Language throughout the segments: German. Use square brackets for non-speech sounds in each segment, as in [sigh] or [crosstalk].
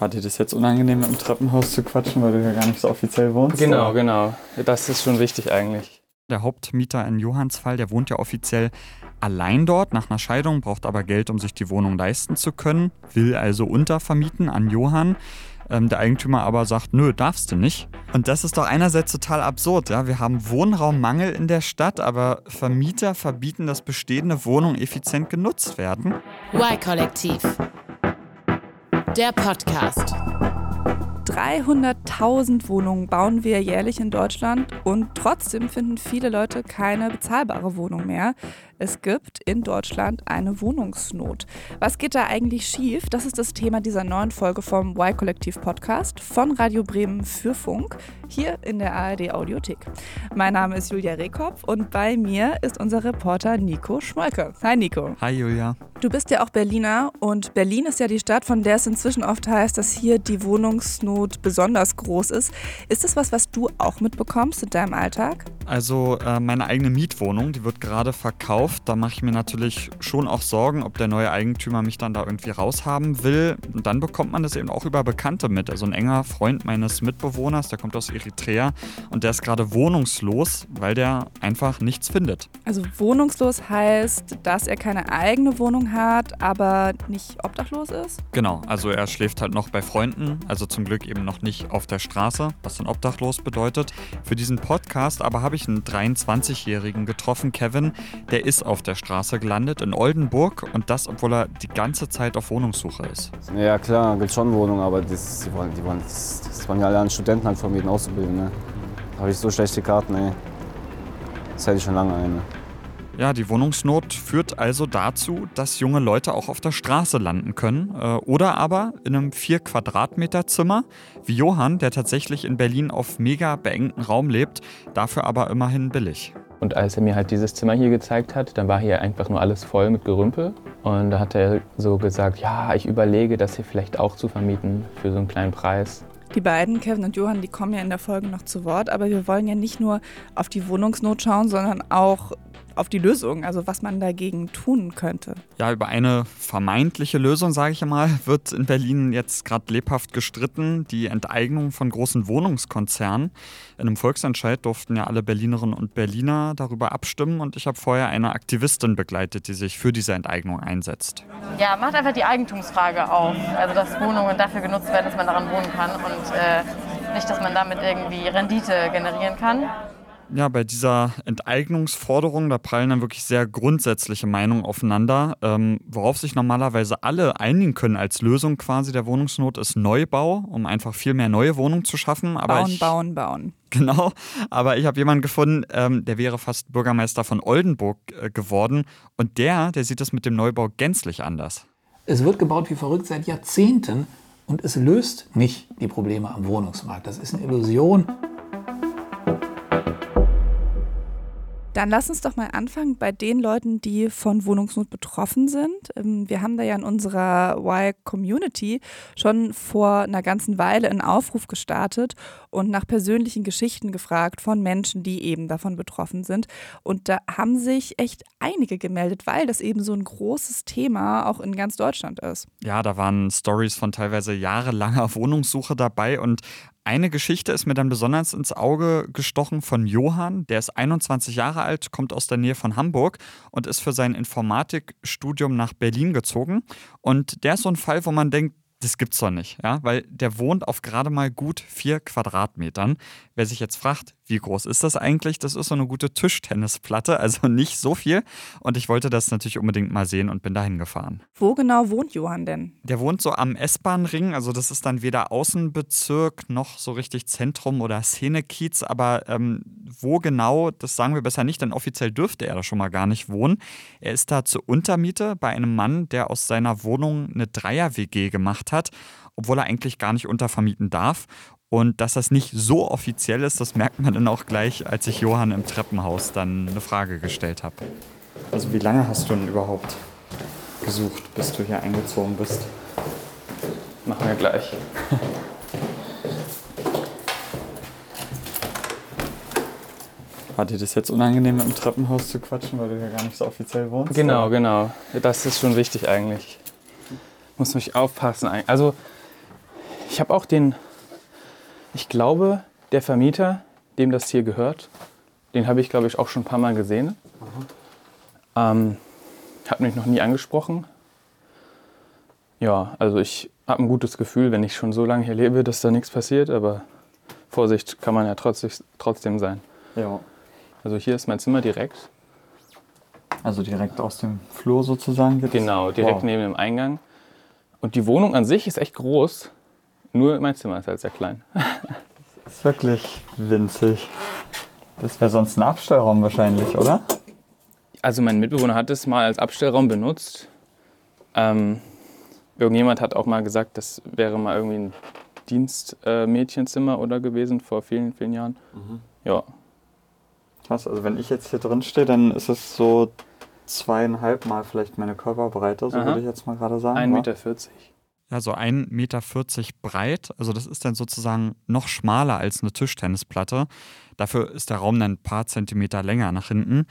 War dir das jetzt unangenehm, im Treppenhaus zu quatschen, weil du ja gar nicht so offiziell wohnst? Genau, oder? genau. Das ist schon wichtig eigentlich. Der Hauptmieter in Johanns Fall, der wohnt ja offiziell allein dort nach einer Scheidung, braucht aber Geld, um sich die Wohnung leisten zu können, will also untervermieten an Johann. Ähm, der Eigentümer aber sagt, nö, darfst du nicht. Und das ist doch einerseits total absurd. Ja? Wir haben Wohnraummangel in der Stadt, aber Vermieter verbieten, dass bestehende Wohnungen effizient genutzt werden. Y-Kollektiv. Der Podcast. 300.000 Wohnungen bauen wir jährlich in Deutschland und trotzdem finden viele Leute keine bezahlbare Wohnung mehr. Es gibt in Deutschland eine Wohnungsnot. Was geht da eigentlich schief? Das ist das Thema dieser neuen Folge vom Y-Kollektiv Podcast von Radio Bremen für Funk hier in der ARD Audiothek. Mein Name ist Julia Rehkopf und bei mir ist unser Reporter Nico Schmolke. Hi Nico. Hi Julia. Du bist ja auch Berliner und Berlin ist ja die Stadt, von der es inzwischen oft heißt, dass hier die Wohnungsnot besonders groß ist. Ist das was, was du auch mitbekommst in deinem Alltag? Also äh, meine eigene Mietwohnung, die wird gerade verkauft. Da mache ich mir natürlich schon auch Sorgen, ob der neue Eigentümer mich dann da irgendwie raushaben will. Und dann bekommt man das eben auch über Bekannte mit. Also ein enger Freund meines Mitbewohners, der kommt aus Eritrea und der ist gerade wohnungslos, weil der einfach nichts findet. Also wohnungslos heißt, dass er keine eigene Wohnung hat, aber nicht obdachlos ist? Genau, also er schläft halt noch bei Freunden, also zum Glück eben noch nicht auf der Straße, was dann obdachlos bedeutet. Für diesen Podcast aber habe ich einen 23-Jährigen getroffen, Kevin, der ist auf der Straße gelandet in Oldenburg und das, obwohl er die ganze Zeit auf Wohnungssuche ist. Ja klar, gibt schon Wohnungen, aber das, die wollen, die wollen, das, das wollen ja alle an Studenten halt vermieten, auszubilden. Ne? Da habe ich so schlechte Karten, ey. Das hätte ich schon lange eine. Ja, die Wohnungsnot führt also dazu, dass junge Leute auch auf der Straße landen können äh, oder aber in einem 4 Quadratmeter Zimmer, wie Johann, der tatsächlich in Berlin auf mega beengten Raum lebt, dafür aber immerhin billig. Und als er mir halt dieses Zimmer hier gezeigt hat, dann war hier einfach nur alles voll mit Gerümpel. Und da hat er so gesagt, ja, ich überlege, das hier vielleicht auch zu vermieten für so einen kleinen Preis. Die beiden, Kevin und Johann, die kommen ja in der Folge noch zu Wort, aber wir wollen ja nicht nur auf die Wohnungsnot schauen, sondern auch auf die Lösung, also was man dagegen tun könnte. Ja, über eine vermeintliche Lösung, sage ich mal, [laughs] wird in Berlin jetzt gerade lebhaft gestritten. Die Enteignung von großen Wohnungskonzernen. In einem Volksentscheid durften ja alle Berlinerinnen und Berliner darüber abstimmen und ich habe vorher eine Aktivistin begleitet, die sich für diese Enteignung einsetzt. Ja, macht einfach die Eigentumsfrage auf. Also, dass Wohnungen dafür genutzt werden, dass man daran wohnen kann und äh, nicht, dass man damit irgendwie Rendite generieren kann. Ja, bei dieser Enteignungsforderung, da prallen dann wirklich sehr grundsätzliche Meinungen aufeinander. Ähm, worauf sich normalerweise alle einigen können als Lösung quasi der Wohnungsnot ist Neubau, um einfach viel mehr neue Wohnungen zu schaffen. Aber bauen, ich, bauen, bauen. [laughs] Genau, aber ich habe jemanden gefunden, ähm, der wäre fast Bürgermeister von Oldenburg äh, geworden und der, der sieht das mit dem Neubau gänzlich anders. Es wird gebaut wie verrückt seit Jahrzehnten und es löst nicht die Probleme am Wohnungsmarkt. Das ist eine Illusion. Dann lass uns doch mal anfangen bei den Leuten, die von Wohnungsnot betroffen sind. Ähm, wir haben da ja in unserer Y-Community schon vor einer ganzen Weile einen Aufruf gestartet und nach persönlichen Geschichten gefragt von Menschen, die eben davon betroffen sind. Und da haben sich echt einige gemeldet, weil das eben so ein großes Thema auch in ganz Deutschland ist. Ja, da waren Stories von teilweise jahrelanger Wohnungssuche dabei und eine Geschichte ist mir dann besonders ins Auge gestochen von Johann. Der ist 21 Jahre alt, kommt aus der Nähe von Hamburg und ist für sein Informatikstudium nach Berlin gezogen. Und der ist so ein Fall, wo man denkt, das gibt's doch nicht, ja, weil der wohnt auf gerade mal gut vier Quadratmetern. Wer sich jetzt fragt, wie groß ist das eigentlich? Das ist so eine gute Tischtennisplatte, also [laughs] nicht so viel. Und ich wollte das natürlich unbedingt mal sehen und bin dahin gefahren. Wo genau wohnt Johann denn? Der wohnt so am S-Bahn-Ring, also das ist dann weder Außenbezirk noch so richtig Zentrum oder Szenekiez, aber ähm, wo genau, das sagen wir besser nicht, denn offiziell dürfte er da schon mal gar nicht wohnen. Er ist da zur Untermiete bei einem Mann, der aus seiner Wohnung eine Dreier-WG gemacht hat, obwohl er eigentlich gar nicht untervermieten darf. Und dass das nicht so offiziell ist, das merkt man dann auch gleich, als ich Johann im Treppenhaus dann eine Frage gestellt habe. Also wie lange hast du denn überhaupt gesucht, bis du hier eingezogen bist? Machen wir gleich. [laughs] War dir das jetzt unangenehm, im Treppenhaus zu quatschen, weil du ja gar nicht so offiziell wohnst? Genau, oder? genau. Das ist schon wichtig eigentlich. Muss mich aufpassen. Also Ich habe auch den, ich glaube, der Vermieter, dem das hier gehört, den habe ich, glaube ich, auch schon ein paar Mal gesehen. Ähm, hat mich noch nie angesprochen. Ja, also ich habe ein gutes Gefühl, wenn ich schon so lange hier lebe, dass da nichts passiert, aber Vorsicht kann man ja trotzdem, trotzdem sein. Ja. Also hier ist mein Zimmer direkt. Also direkt aus dem Flur sozusagen? gibt's- Genau, direkt Wow. neben dem Eingang. Und die Wohnung an sich ist echt groß. Nur mein Zimmer ist halt sehr klein. [laughs] ist wirklich winzig. Das wäre sonst ein Abstellraum wahrscheinlich, oder? Also mein Mitbewohner hat es mal als Abstellraum benutzt. Ähm, irgendjemand hat auch mal gesagt, das wäre mal irgendwie ein Dienstmädchenzimmer äh, Mädchenzimmer oder gewesen vor vielen, vielen Jahren. Ja, Krass, also wenn ich jetzt hier drin stehe, dann ist es so zweieinhalb Mal vielleicht meine Körperbreite, so Aha. würde ich jetzt mal gerade sagen. 1,40 wa? Meter. Ja, so 1,40 Meter breit. Also das ist dann sozusagen noch schmaler als eine Tischtennisplatte. Dafür ist der Raum dann ein paar Zentimeter länger nach hinten.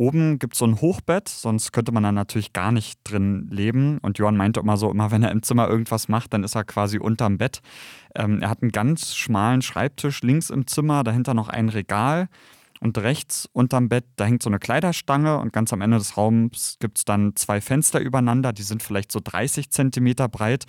Oben gibt es so ein Hochbett, sonst könnte man da natürlich gar nicht drin leben. Und Johann meinte immer so, immer wenn er im Zimmer irgendwas macht, dann ist er quasi unterm Bett. Ähm, er hat einen ganz schmalen Schreibtisch links im Zimmer, dahinter noch ein Regal. Und rechts unterm Bett, da hängt so eine Kleiderstange und ganz am Ende des Raums gibt es dann zwei Fenster übereinander, die sind vielleicht so 30 Zentimeter breit.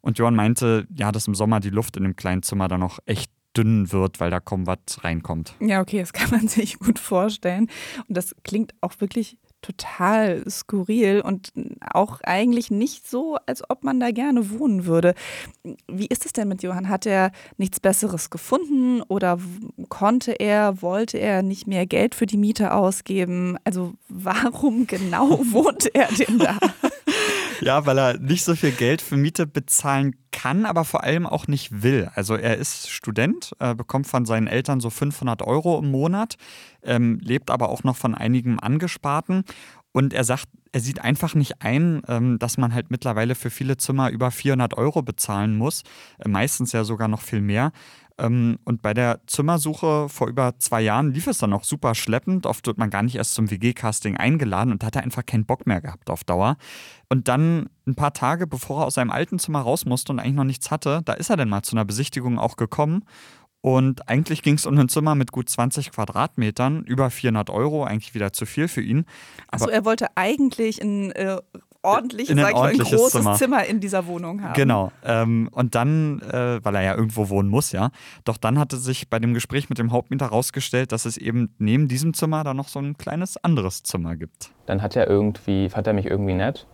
Und Johann meinte, ja, dass im Sommer die Luft in dem kleinen Zimmer dann noch echt dünn wird, weil da kaum was reinkommt. Ja, okay, das kann man [laughs] sich gut vorstellen. Und das klingt auch wirklich total skurril und auch eigentlich nicht so, als ob man da gerne wohnen würde. Wie ist es denn mit Johann? Hat er nichts Besseres gefunden oder konnte er, wollte er nicht mehr Geld für die Miete ausgeben? Also warum [laughs] genau wohnt er denn da? Ja, weil er nicht so viel Geld für Miete bezahlen kann, aber vor allem auch nicht will. Also er ist Student, äh, bekommt von seinen Eltern so 500 Euro im Monat, ähm, lebt aber auch noch von einigem Angesparten. Und er sagt, er sieht einfach nicht ein, ähm, dass man halt mittlerweile für viele Zimmer über 400 Euro bezahlen muss. Äh, meistens ja sogar noch viel mehr. Ähm, Und bei der Zimmersuche vor über zwei Jahren lief es dann auch super schleppend. Oft wird man gar nicht erst zum WG-Casting eingeladen und da hat er einfach keinen Bock mehr gehabt auf Dauer. Und dann ein paar Tage, bevor er aus seinem alten Zimmer raus musste und eigentlich noch nichts hatte, da ist er dann mal zu einer Besichtigung auch gekommen. Und eigentlich ging es um ein Zimmer mit gut 20 Quadratmetern, über 400 Euro, eigentlich wieder zu viel für ihn. Also er wollte eigentlich ein äh, ordentliches, In ein sag ich mal, ein ordentliches großes Zimmer. Zimmer. in dieser Wohnung haben. Genau. Ähm, und dann, äh, weil er ja irgendwo wohnen muss, ja. Doch dann hatte sich bei dem Gespräch mit dem Hauptmieter rausgestellt, dass es eben neben diesem Zimmer da noch so ein kleines anderes Zimmer gibt. Dann hat er irgendwie, fand er mich irgendwie nett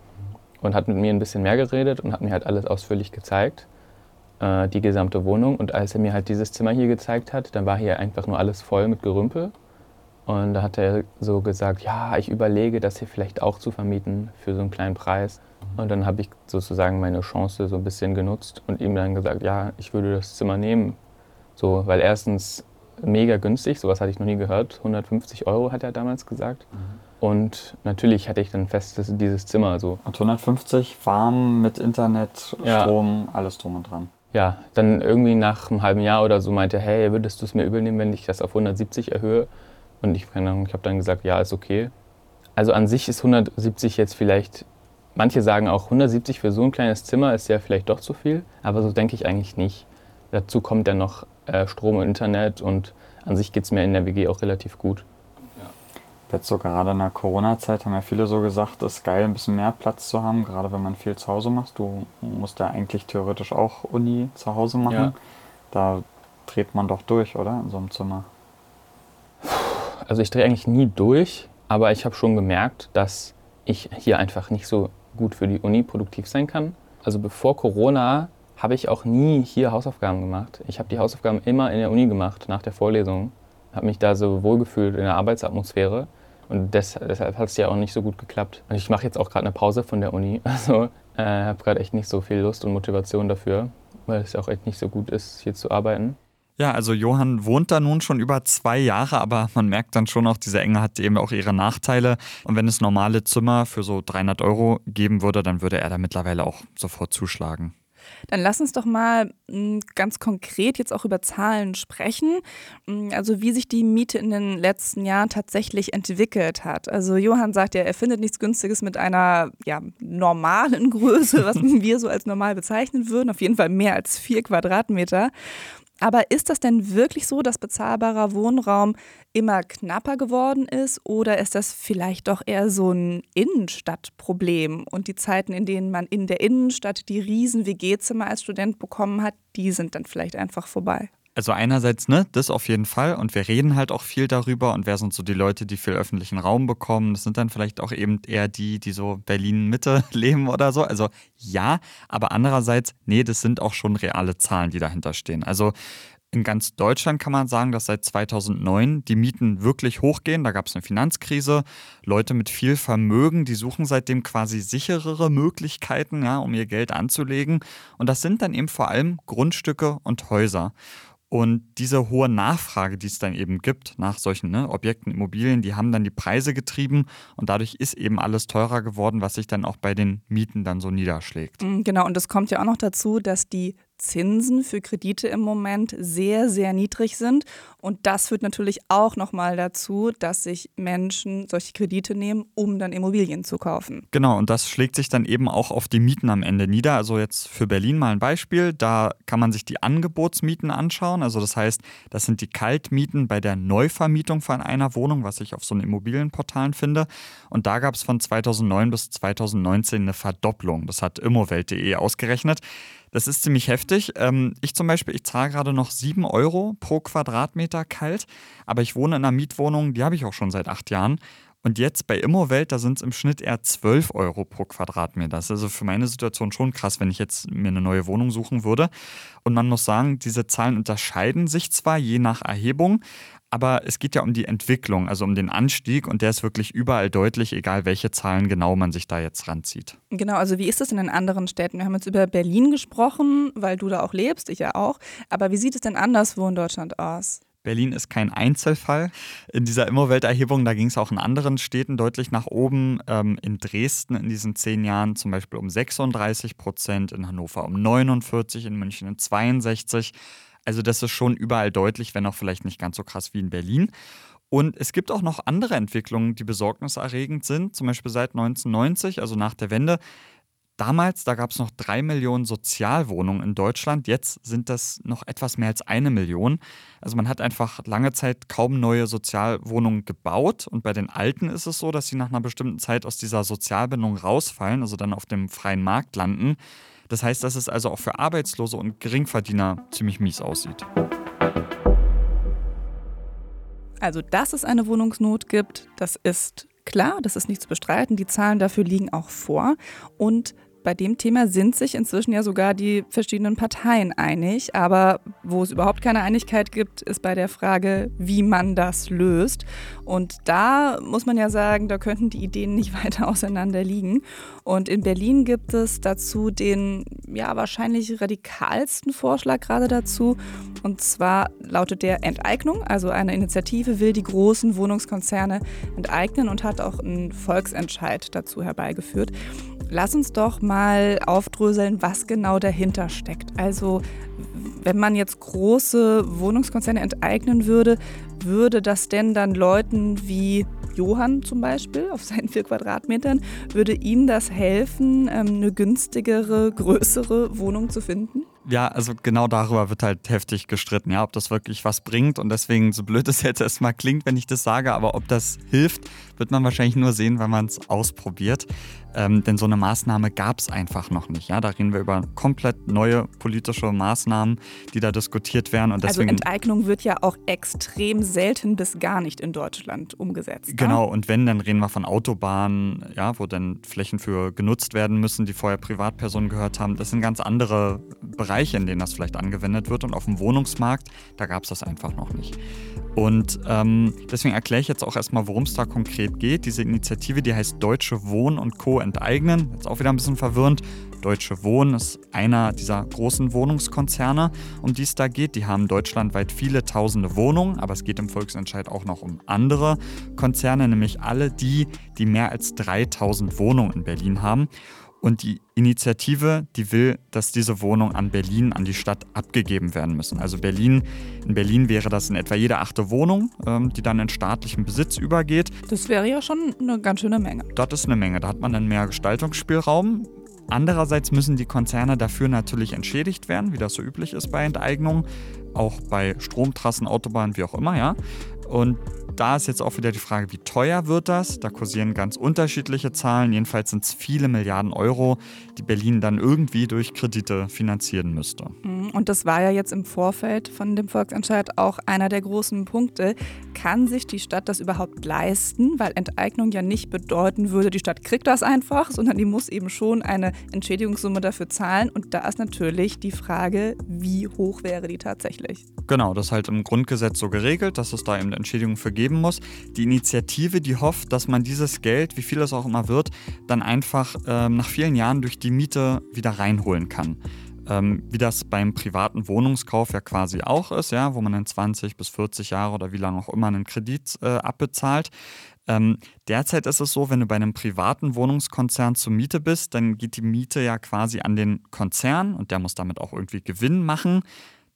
und hat mit mir ein bisschen mehr geredet und hat mir halt alles ausführlich gezeigt, äh, die gesamte Wohnung. Und als er mir halt dieses Zimmer hier gezeigt hat, dann war hier einfach nur alles voll mit Gerümpel. Und da hat er so gesagt, ja, ich überlege, das hier vielleicht auch zu vermieten für so einen kleinen Preis. Und dann habe ich sozusagen meine Chance so ein bisschen genutzt und ihm dann gesagt, ja, ich würde das Zimmer nehmen. So, weil erstens mega günstig, sowas hatte ich noch nie gehört. 150 Euro hat er damals gesagt. Und natürlich hatte ich dann fest dieses Zimmer so. Und 150 warm mit Internet, Ja. Strom, alles drum und dran. Ja, dann irgendwie nach einem halben Jahr oder so meinte er, hey, würdest du es mir übel nehmen, wenn ich das auf 170 erhöhe? Und ich, keine Ahnung, ich habe dann gesagt, ja, ist okay. Also an sich ist 170 jetzt vielleicht, manche sagen auch 170 für so ein kleines Zimmer ist ja vielleicht doch zu viel, aber so denke ich eigentlich nicht. Dazu kommt dann noch äh, Strom und Internet und an sich geht es mir in der WG auch relativ gut. Jetzt so gerade in der Corona-Zeit haben ja viele so gesagt, es ist geil, ein bisschen mehr Platz zu haben, gerade wenn man viel zu Hause macht. Du musst ja eigentlich theoretisch auch Uni zu Hause machen. Ja. Da dreht man doch durch, oder? In so einem Zimmer. Also ich drehe eigentlich nie durch, aber ich habe schon gemerkt, dass ich hier einfach nicht so gut für die Uni produktiv sein kann. Also bevor Corona habe ich auch nie hier Hausaufgaben gemacht. Ich habe die Hausaufgaben immer in der Uni gemacht, nach der Vorlesung. Habe mich da so wohlgefühlt in der Arbeitsatmosphäre. Und des, deshalb hat es ja auch nicht so gut geklappt. Und ich mache jetzt auch gerade eine Pause von der Uni. [laughs] Also äh, habe gerade echt nicht so viel Lust und Motivation dafür, weil es auch echt nicht so gut ist, hier zu arbeiten. Ja, also Johann wohnt da nun schon über zwei Jahre, aber man merkt dann schon auch, diese Enge hat eben auch ihre Nachteile. Und wenn es normale Zimmer für so 300 Euro geben würde, dann würde er da mittlerweile auch sofort zuschlagen. Dann lass uns doch mal hm, ganz konkret jetzt auch über Zahlen sprechen. Hm, also wie sich die Miete in den letzten Jahren tatsächlich entwickelt hat. Also Johann sagt ja, er findet nichts Günstiges mit einer ja, normalen Größe, was [laughs] wir so als normal bezeichnen würden. Auf jeden Fall mehr als vier Quadratmeter. Aber ist das denn wirklich so, dass bezahlbarer Wohnraum immer knapper geworden ist oder ist das vielleicht doch eher so ein Innenstadtproblem und die Zeiten, in denen man in der Innenstadt die riesen WG-Zimmer als Student bekommen hat, die sind dann vielleicht einfach vorbei? Also einerseits, ne, das auf jeden Fall. Und wir reden halt auch viel darüber. Und wer sind so die Leute, die viel öffentlichen Raum bekommen? Das sind dann vielleicht auch eben eher die, die so Berlin-Mitte [laughs] leben oder so. Also ja, aber andererseits, nee, das sind auch schon reale Zahlen, die dahinter stehen. Also in ganz Deutschland kann man sagen, dass seit 2009 die Mieten wirklich hochgehen. Da gab es eine Finanzkrise. Leute mit viel Vermögen, die suchen seitdem quasi sicherere Möglichkeiten, ja, um ihr Geld anzulegen. Und das sind dann eben vor allem Grundstücke und Häuser. Und diese hohe Nachfrage, die es dann eben gibt nach solchen ne, Objekten, Immobilien, die haben dann die Preise getrieben und dadurch ist eben alles teurer geworden, was sich dann auch bei den Mieten dann so niederschlägt. Mm, genau, und es kommt ja auch noch dazu, dass die Zinsen für Kredite im Moment sehr, sehr niedrig sind. Und das führt natürlich auch nochmal dazu, dass sich Menschen solche Kredite nehmen, um dann Immobilien zu kaufen. Genau, und das schlägt sich dann eben auch auf die Mieten am Ende nieder. Also jetzt für Berlin mal ein Beispiel. Da kann man sich die Angebotsmieten anschauen. Also das heißt, das sind die Kaltmieten bei der Neuvermietung von einer Wohnung, was ich auf so einen Immobilienportalen finde. Und da gab es von 2009 bis 2019 eine Verdopplung. Das hat immowelt.de ausgerechnet. Das ist ziemlich heftig. Ähm, ich zum Beispiel, ich zahle gerade noch 7 Euro pro Quadratmeter kalt, aber ich wohne in einer Mietwohnung, die habe ich auch schon seit acht Jahren. Und jetzt bei Immowelt, da sind es im Schnitt eher 12 Euro pro Quadratmeter. Das ist also für meine Situation schon krass, wenn ich jetzt mir eine neue Wohnung suchen würde. Und man muss sagen, diese Zahlen unterscheiden sich zwar je nach Erhebung, aber es geht ja um die Entwicklung, also um den Anstieg und der ist wirklich überall deutlich, egal welche Zahlen genau man sich da jetzt ranzieht. Genau, also wie ist das in den anderen Städten? Wir haben jetzt über Berlin gesprochen, weil du da auch lebst, ich ja auch. Aber wie sieht es denn anderswo in Deutschland aus? Berlin ist kein Einzelfall. In dieser Immowelt-Erhebung, da ging es auch in anderen Städten deutlich nach oben. Ähm, in Dresden in diesen zehn Jahren zum Beispiel um 36 Prozent, in Hannover um 49, in München um 62. Also das ist schon überall deutlich, wenn auch vielleicht nicht ganz so krass wie in Berlin. Und es gibt auch noch andere Entwicklungen, die besorgniserregend sind. Zum Beispiel seit 1990, also nach der Wende. Damals, da gab es noch drei Millionen Sozialwohnungen in Deutschland. Jetzt sind das noch etwas mehr als eine Million. Also man hat einfach lange Zeit kaum neue Sozialwohnungen gebaut. Und bei den alten ist es so, dass sie nach einer bestimmten Zeit aus dieser Sozialbindung rausfallen, also dann auf dem freien Markt landen. Das heißt, dass es also auch für Arbeitslose und Geringverdiener ziemlich mies aussieht. Also, dass es eine Wohnungsnot gibt, das ist klar, das ist nicht zu bestreiten. Die Zahlen dafür liegen auch vor. Und bei dem Thema sind sich inzwischen ja sogar die verschiedenen Parteien einig. Aber wo es überhaupt keine Einigkeit gibt, ist bei der Frage, wie man das löst. Und da muss man ja sagen, da könnten die Ideen nicht [laughs] weiter auseinander liegen. Und in Berlin gibt es dazu den ja wahrscheinlich radikalsten Vorschlag gerade dazu. Und zwar lautet der Enteignung. Also eine Initiative will die großen Wohnungskonzerne enteignen und hat auch einen Volksentscheid dazu herbeigeführt. Lass uns doch mal aufdröseln, was genau dahinter steckt. Also wenn man jetzt große Wohnungskonzerne enteignen würde, würde das denn dann Leuten wie Johann zum Beispiel auf seinen vier Quadratmetern, würde ihm das helfen, ähm, eine günstigere, größere Wohnung zu finden? Ja, also genau darüber wird halt heftig gestritten, ja, ob das wirklich was bringt und deswegen, so blöd es jetzt erstmal klingt, wenn ich das sage, aber ob das hilft, wird man wahrscheinlich nur sehen, wenn man es ausprobiert. Ähm, denn so eine Maßnahme gab es einfach noch nicht. Ja? Da reden wir über komplett neue politische Maßnahmen, die da diskutiert werden. Und also deswegen, also Enteignung wird ja auch extrem selten bis gar nicht in Deutschland umgesetzt. Ne? Genau, und wenn, dann reden wir von Autobahnen, ja, wo dann Flächen für genutzt werden müssen, die vorher Privatpersonen gehört haben. Das sind ganz andere Bereiche, in denen das vielleicht angewendet wird. Und auf dem Wohnungsmarkt, da gab es das einfach noch nicht. Und ähm, deswegen erkläre ich jetzt auch erstmal, worum es da konkret geht. Diese Initiative, die heißt Deutsche Wohn und Co. enteignen. Jetzt auch wieder ein bisschen verwirrend. Deutsche Wohnen ist einer dieser großen Wohnungskonzerne, um die es da geht. Die haben deutschlandweit viele tausende Wohnungen, aber es geht im Volksentscheid auch noch um andere Konzerne, nämlich alle die, die mehr als 3000 Wohnungen in Berlin haben. Und die Initiative, die will, dass diese Wohnungen an Berlin, an die Stadt abgegeben werden müssen. Also Berlin, in Berlin wäre das in etwa jede achte Wohnung, ähm, die dann in staatlichen Besitz übergeht. Das wäre ja schon eine ganz schöne Menge. Das ist eine Menge. Da hat man dann mehr Gestaltungsspielraum. Andererseits müssen die Konzerne dafür natürlich entschädigt werden, wie das so üblich ist bei Enteignungen, auch bei Stromtrassen, Autobahnen, wie auch immer, ja. Und da ist jetzt auch wieder die Frage, wie teuer wird das? Da kursieren ganz unterschiedliche Zahlen. Jedenfalls sind es viele Milliarden Euro, die Berlin dann irgendwie durch Kredite finanzieren müsste. Mhm, und das war ja jetzt im Vorfeld von dem Volksentscheid auch einer der großen Punkte. Kann sich die Stadt das überhaupt leisten? Weil Enteignung ja nicht bedeuten würde, die Stadt kriegt das einfach, sondern die muss eben schon eine Entschädigungssumme dafür zahlen. Und da ist natürlich die Frage, wie hoch wäre die tatsächlich? Genau, das ist halt im Grundgesetz so geregelt, dass es da eben Entschädigung für geben muss. Die Initiative, die hofft, dass man dieses Geld, wie viel es auch immer wird, dann einfach ähm, nach vielen Jahren durch die Miete wieder reinholen kann. Ähm, wie das beim privaten Wohnungskauf ja quasi auch ist, ja, wo man in 20 bis 40 Jahre oder wie lange auch immer einen Kredit äh, abbezahlt. Ähm, derzeit ist es so, wenn du bei einem privaten Wohnungskonzern zur Miete bist, dann geht die Miete ja quasi an den Konzern und der muss damit auch irgendwie Gewinn machen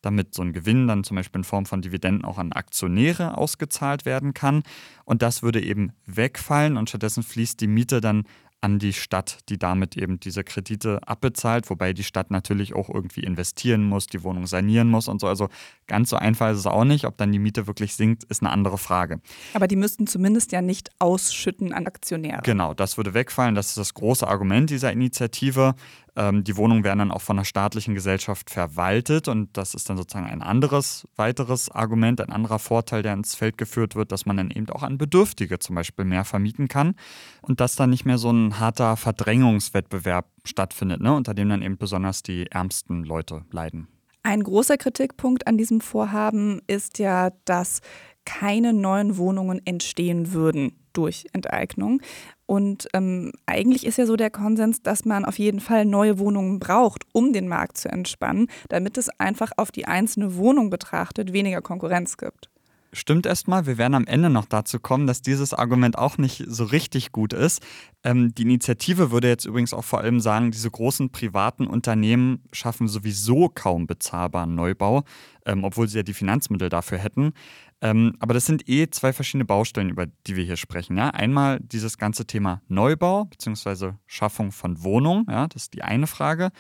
damit so ein Gewinn dann zum Beispiel in Form von Dividenden auch an Aktionäre ausgezahlt werden kann. Und das würde eben wegfallen und stattdessen fließt die Miete dann an die Stadt, die damit eben diese Kredite abbezahlt, wobei die Stadt natürlich auch irgendwie investieren muss, die Wohnung sanieren muss und so. Also ganz so einfach ist es auch nicht. Ob dann die Miete wirklich sinkt, ist eine andere Frage. Aber die müssten zumindest ja nicht ausschütten an Aktionäre. Genau, das würde wegfallen. Das ist das große Argument dieser Initiative. Ähm, die Wohnungen werden dann auch von einer staatlichen Gesellschaft verwaltet und das ist dann sozusagen ein anderes, weiteres Argument, ein anderer Vorteil, der ins Feld geführt wird, dass man dann eben auch an Bedürftige zum Beispiel mehr vermieten kann und dass dann nicht mehr so ein harter Verdrängungswettbewerb stattfindet, ne, unter dem dann eben besonders die ärmsten Leute leiden. Ein großer Kritikpunkt an diesem Vorhaben ist ja, dass keine neuen Wohnungen entstehen würden durch Enteignung. Und ähm, eigentlich ist ja so der Konsens, dass man auf jeden Fall neue Wohnungen braucht, um den Markt zu entspannen, damit es einfach auf die einzelne Wohnung betrachtet weniger Konkurrenz gibt. Stimmt erstmal, wir werden am Ende noch dazu kommen, dass dieses Argument auch nicht so richtig gut ist. Ähm, die Initiative würde jetzt übrigens auch vor allem sagen, diese großen privaten Unternehmen schaffen sowieso kaum bezahlbaren Neubau, ähm, obwohl sie ja die Finanzmittel dafür hätten. Ähm, aber das sind eh zwei verschiedene Baustellen, über die wir hier sprechen. Ja? Einmal dieses ganze Thema Neubau bzw. Schaffung von Wohnungen, ja? das ist die eine Frage.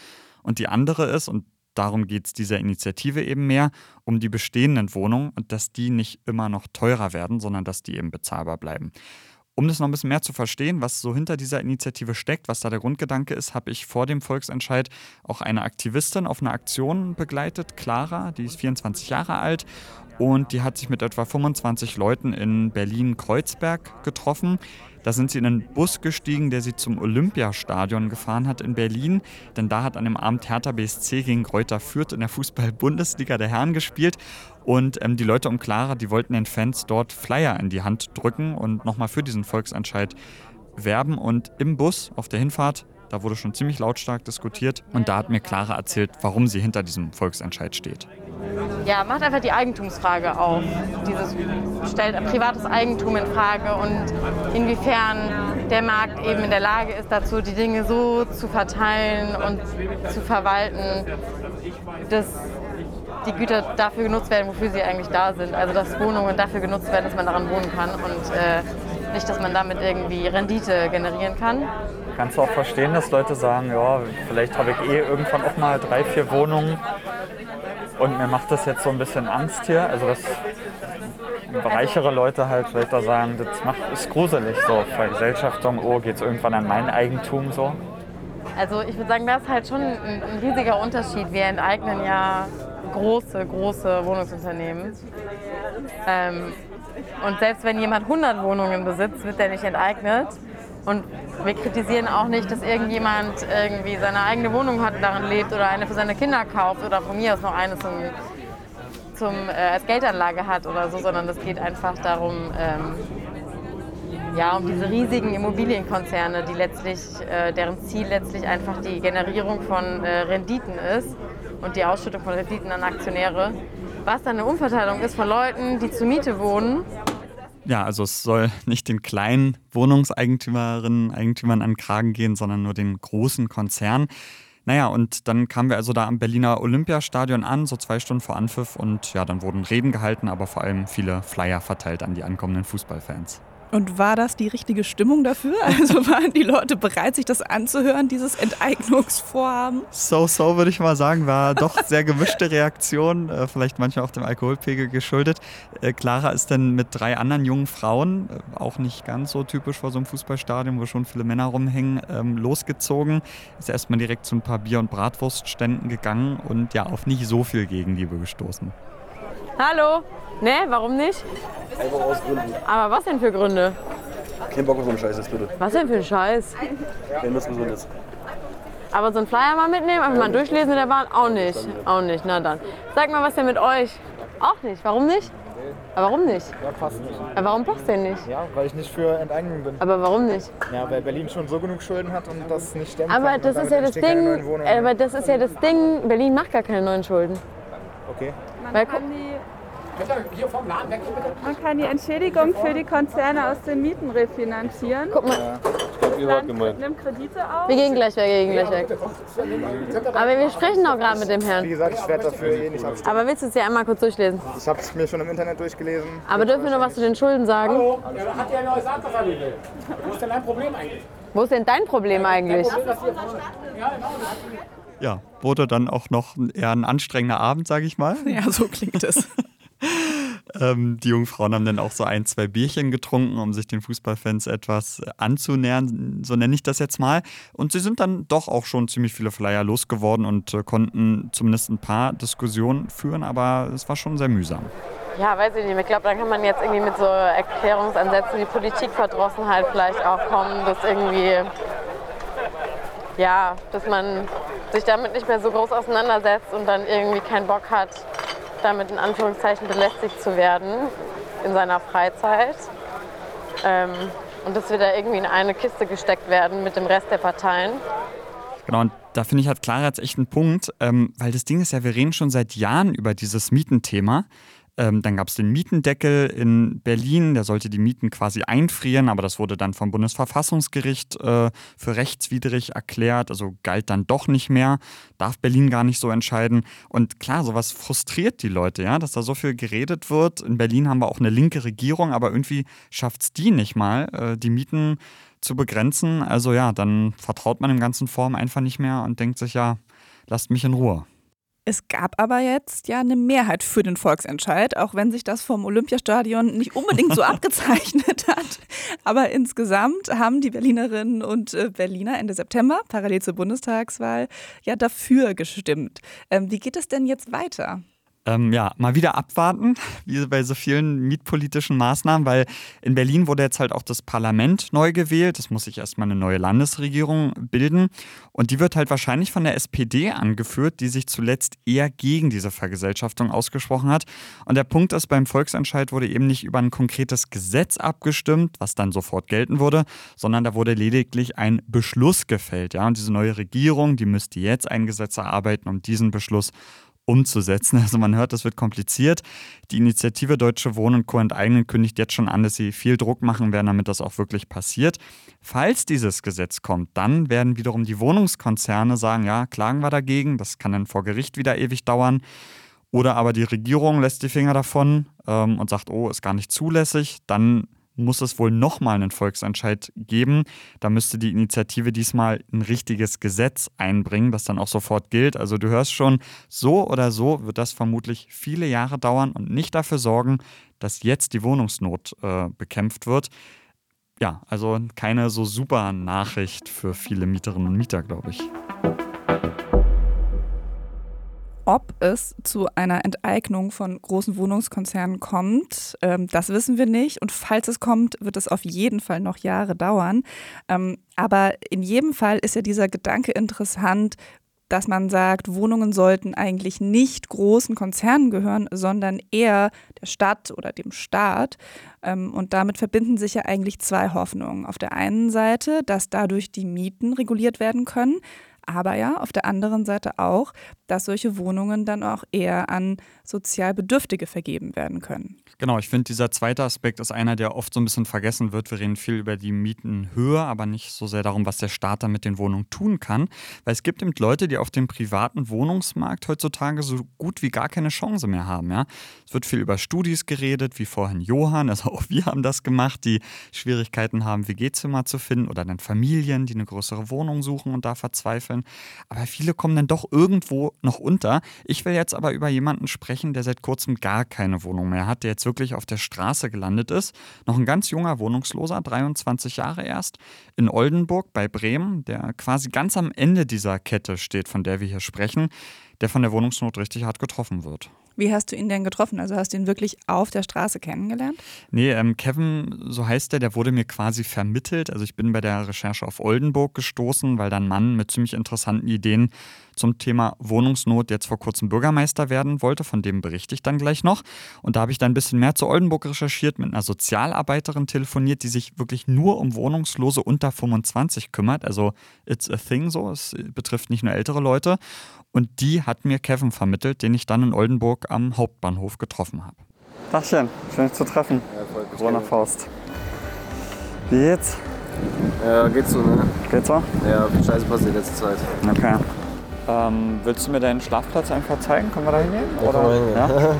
Und die andere ist, und darum geht es dieser Initiative eben mehr, um die bestehenden Wohnungen und dass die nicht immer noch teurer werden, sondern dass die eben bezahlbar bleiben. Um das noch ein bisschen mehr zu verstehen, was so hinter dieser Initiative steckt, was da der Grundgedanke ist, habe ich vor dem Volksentscheid auch eine Aktivistin auf einer Aktion begleitet, Clara, die ist 24 Jahre alt und die hat sich mit etwa 25 Leuten in Berlin-Kreuzberg getroffen. Da sind sie in einen Bus gestiegen, der sie zum Olympiastadion gefahren hat in Berlin. Denn da hat an dem Abend Hertha BSC gegen Kräuter Fürth in der Fußball-Bundesliga der Herren gespielt. Und ähm, die Leute um Clara, die wollten den Fans dort Flyer in die Hand drücken und nochmal für diesen Volksentscheid werben. Und im Bus auf der Hinfahrt, da wurde schon ziemlich lautstark diskutiert. Und da hat mir Clara erzählt, warum sie hinter diesem Volksentscheid steht ja, macht einfach die Eigentumsfrage auf. Dieses stellt privates Eigentum in Frage und inwiefern der Markt eben in der Lage ist, dazu die Dinge so zu verteilen und zu verwalten, dass die Güter dafür genutzt werden, wofür sie eigentlich da sind. Also dass Wohnungen dafür genutzt werden, dass man daran wohnen kann und äh, nicht, dass man damit irgendwie Rendite generieren kann. Kannst du auch verstehen, dass Leute sagen, ja, vielleicht habe ich eh irgendwann auch mal drei, vier Wohnungen und mir macht das jetzt so ein bisschen Angst hier. Also dass reichere Leute halt vielleicht da sagen, das macht, ist gruselig so. Vergesellschaftung, oh, geht es irgendwann an mein Eigentum so? Also ich würde sagen, das ist halt schon ein, ein riesiger Unterschied. Wir enteignen ja große, große Wohnungsunternehmen. Ähm, und selbst wenn jemand 100 Wohnungen besitzt, wird der nicht enteignet. Und wir kritisieren auch nicht, dass irgendjemand irgendwie seine eigene Wohnung hat und darin lebt oder eine für seine Kinder kauft oder von mir aus noch eine zum, zum, äh, als Geldanlage hat oder so, sondern es geht einfach darum, ähm, ja, um diese riesigen Immobilienkonzerne, die letztlich, äh, deren Ziel letztlich einfach die Generierung von äh, Renditen ist und die Ausschüttung von Renditen an Aktionäre, was dann eine Umverteilung ist von Leuten, die zur Miete wohnen Ja, also es soll nicht den kleinen Wohnungseigentümerinnen, Eigentümern an Kragen gehen, sondern nur den großen Konzernen. Naja, und dann kamen wir also da am Berliner Olympiastadion an, so zwei Stunden vor Anpfiff. Und ja, dann wurden Reden gehalten, aber vor allem viele Flyer verteilt an die ankommenden Fußballfans. Und war das die richtige Stimmung dafür? [laughs] Also waren die Leute bereit, sich das anzuhören, dieses Enteignungsvorhaben? So, so würde ich mal sagen, war doch sehr gemischte Reaktion, äh, vielleicht manchmal auch dem Alkoholpegel geschuldet. Äh, Clara ist dann mit drei anderen jungen Frauen, äh, auch nicht ganz so typisch vor so einem Fußballstadion, wo schon viele Männer rumhängen, ähm, losgezogen. Ist erstmal direkt zu ein paar Bier- und Bratwurstständen gegangen und ja, auf nicht so viel Gegenliebe gestoßen. Hallo? Ne, warum nicht? Einfach aus Gründen. Aber was denn für Gründe? Kein Bock auf so einen Scheiß jetzt bitte. Was denn für ein Scheiß? Wenn das gesund ist. Aber so einen Flyer mal mitnehmen, einfach mal durchlesen in der Bahn? Auch nicht. Auch nicht, na dann. Sag mal, was denn mit euch? Auch nicht. Warum nicht? Aber warum nicht? Ja, passt nicht. Aber warum passt denn nicht? Ja, weil ich nicht für Enteignung bin. Aber warum nicht? Ja, weil Berlin schon so genug Schulden hat und das nicht stemmen Aber kann. das ist ja das Ding. Wohnungen. Aber das ist ja das Ding. Berlin macht gar keine neuen Schulden. Okay. Weil, guck, Man kann die Entschädigung für die Konzerne aus den Mieten refinanzieren. guck mal, Ihr wart gemeint. Nimmt Kredite auf. wir gehen gleich weg, wir gehen gleich weg. Aber wir sprechen doch gerade mit dem Wie Herrn. gesagt, ich werde dafür eh nicht abstimmen. Aber willst du es dir einmal kurz durchlesen? Ich habe es mir schon im Internet durchgelesen. Aber dürfen wir noch was zu den Schulden sagen? Hat ja ein neues Antrag Wo ist denn dein Problem eigentlich? Wo ist denn dein Problem eigentlich? Ja, wurde dann auch noch eher ein anstrengender Abend, sage ich mal. Ja, so klingt es. [laughs] Ähm, die jungen Frauen haben dann auch so ein, zwei Bierchen getrunken, um sich den Fußballfans etwas anzunähern, so nenne ich das jetzt mal. Und sie sind dann doch auch schon ziemlich viele Flyer losgeworden und äh, konnten zumindest ein paar Diskussionen führen, aber es war schon sehr mühsam. Ja, weiß ich nicht. Ich glaube, da kann man jetzt irgendwie mit so Erklärungsansätzen wie Politikverdrossenheit vielleicht auch kommen, dass irgendwie, ja, dass man sich damit nicht mehr so groß auseinandersetzt und dann irgendwie keinen Bock hat, damit in Anführungszeichen belästigt zu werden in seiner Freizeit. Ähm, und dass wir da irgendwie in eine Kiste gesteckt werden mit dem Rest der Parteien. Genau, und da finde ich, hat Clara jetzt echt einen Punkt, ähm, weil das Ding ist ja, wir reden schon seit Jahren über dieses Mietenthema. Ähm, dann gab es den Mietendeckel in Berlin, der sollte die Mieten quasi einfrieren, aber das wurde dann vom Bundesverfassungsgericht äh, für rechtswidrig erklärt, also galt dann doch nicht mehr, darf Berlin gar nicht so entscheiden. Und klar, sowas frustriert die Leute, ja, dass da so viel geredet wird. In Berlin haben wir auch eine linke Regierung, aber irgendwie schafft es die nicht mal, äh, die Mieten zu begrenzen. Also ja, dann vertraut man dem ganzen Form einfach nicht mehr und denkt sich ja, lasst mich in Ruhe. Es gab aber jetzt ja eine Mehrheit für den Volksentscheid, auch wenn sich das vom Olympiastadion nicht unbedingt so [laughs] abgezeichnet hat. Aber insgesamt haben die Berlinerinnen und äh, Berliner Ende September, parallel zur Bundestagswahl, ja dafür gestimmt. Ähm, wie geht es denn jetzt weiter? Ähm, ja, mal wieder abwarten, [laughs] wie bei so vielen mietpolitischen Maßnahmen, weil in Berlin wurde jetzt halt auch das Parlament neu gewählt. Es muss sich erstmal eine neue Landesregierung bilden. Und die wird halt wahrscheinlich von der SPD angeführt, die sich zuletzt eher gegen diese Vergesellschaftung ausgesprochen hat. Und der Punkt ist, beim Volksentscheid wurde eben nicht über ein konkretes Gesetz abgestimmt, was dann sofort gelten würde, sondern da wurde lediglich ein Beschluss gefällt. Ja? Und diese neue Regierung, die müsste jetzt ein Gesetz erarbeiten, um diesen Beschluss umzusetzen. Also man hört, das wird kompliziert. Die Initiative Deutsche Wohnen Co. enteignen kündigt jetzt schon an, dass sie viel Druck machen werden, damit das auch wirklich passiert. Falls dieses Gesetz kommt, dann werden wiederum die Wohnungskonzerne sagen, ja, klagen wir dagegen, das kann dann vor Gericht wieder ewig dauern. Oder aber die Regierung lässt die Finger davon ähm, und sagt, oh, ist gar nicht zulässig. Dann muss es wohl nochmal einen Volksentscheid geben. Da müsste die Initiative diesmal ein richtiges Gesetz einbringen, das dann auch sofort gilt. Also du hörst schon, so oder so wird das vermutlich viele Jahre dauern und nicht dafür sorgen, dass jetzt die Wohnungsnot äh, bekämpft wird. Ja, also keine so super Nachricht für viele Mieterinnen und Mieter, glaube ich. Ob es zu einer Enteignung von großen Wohnungskonzernen kommt, ähm, das wissen wir nicht. Und falls es kommt, wird es auf jeden Fall noch Jahre dauern. Ähm, aber in jedem Fall ist ja dieser Gedanke interessant, dass man sagt, Wohnungen sollten eigentlich nicht großen Konzernen gehören, sondern eher der Stadt oder dem Staat. Ähm, und damit verbinden sich ja eigentlich zwei Hoffnungen. Auf der einen Seite, dass dadurch die Mieten reguliert werden können. Aber ja auf der anderen Seite auch, dass solche Wohnungen dann auch eher an sozial Bedürftige vergeben werden können. Genau, ich finde, dieser zweite Aspekt ist einer, der oft so ein bisschen vergessen wird. Wir reden viel über die Mietenhöhe, aber nicht so sehr darum, was der Staat dann mit den Wohnungen tun kann. Weil es gibt eben Leute, die auf dem privaten Wohnungsmarkt heutzutage so gut wie gar keine Chance mehr haben. Ja? Es wird viel über Studis geredet, wie vorhin Johann, also auch wir haben das gemacht, die Schwierigkeiten haben, WG-Zimmer zu finden oder dann Familien, die eine größere Wohnung suchen und da verzweifeln. Aber viele kommen dann doch irgendwo noch unter. Ich will jetzt aber über jemanden sprechen, der seit kurzem gar keine Wohnung mehr hat, der jetzt wirklich auf der Straße gelandet ist. Noch ein ganz junger Wohnungsloser, 23 Jahre erst, in Oldenburg bei Bremen, der quasi ganz am Ende dieser Kette steht, von der wir hier sprechen, der von der Wohnungsnot richtig hart getroffen wird. Wie hast du ihn denn getroffen? Also hast du ihn wirklich auf der Straße kennengelernt? Nee, ähm, Kevin, so heißt der, der wurde mir quasi vermittelt. Also ich bin bei der Recherche auf Oldenburg gestoßen, weil da ein Mann mit ziemlich interessanten Ideen zum Thema Wohnungsnot jetzt vor kurzem Bürgermeister werden wollte. Von dem berichte ich dann gleich noch. Und da habe ich dann ein bisschen mehr zu Oldenburg recherchiert, mit einer Sozialarbeiterin telefoniert, die sich wirklich nur um Wohnungslose unter 25 kümmert. Also it's a thing so. Es betrifft nicht nur ältere Leute. Und die hat mir Kevin vermittelt, den ich dann in Oldenburg am Hauptbahnhof getroffen habe. Dachchen, schön dich zu treffen. Ja, Corona Faust. Wie geht's? Ja, geht so, ne? Geht so? Ja, viel Scheiße passiert letzte Zeit. Okay. Ähm, willst du mir deinen Schlafplatz einfach zeigen? Können wir da hingehen? Ja, Oder? hingehen. [laughs] Ja?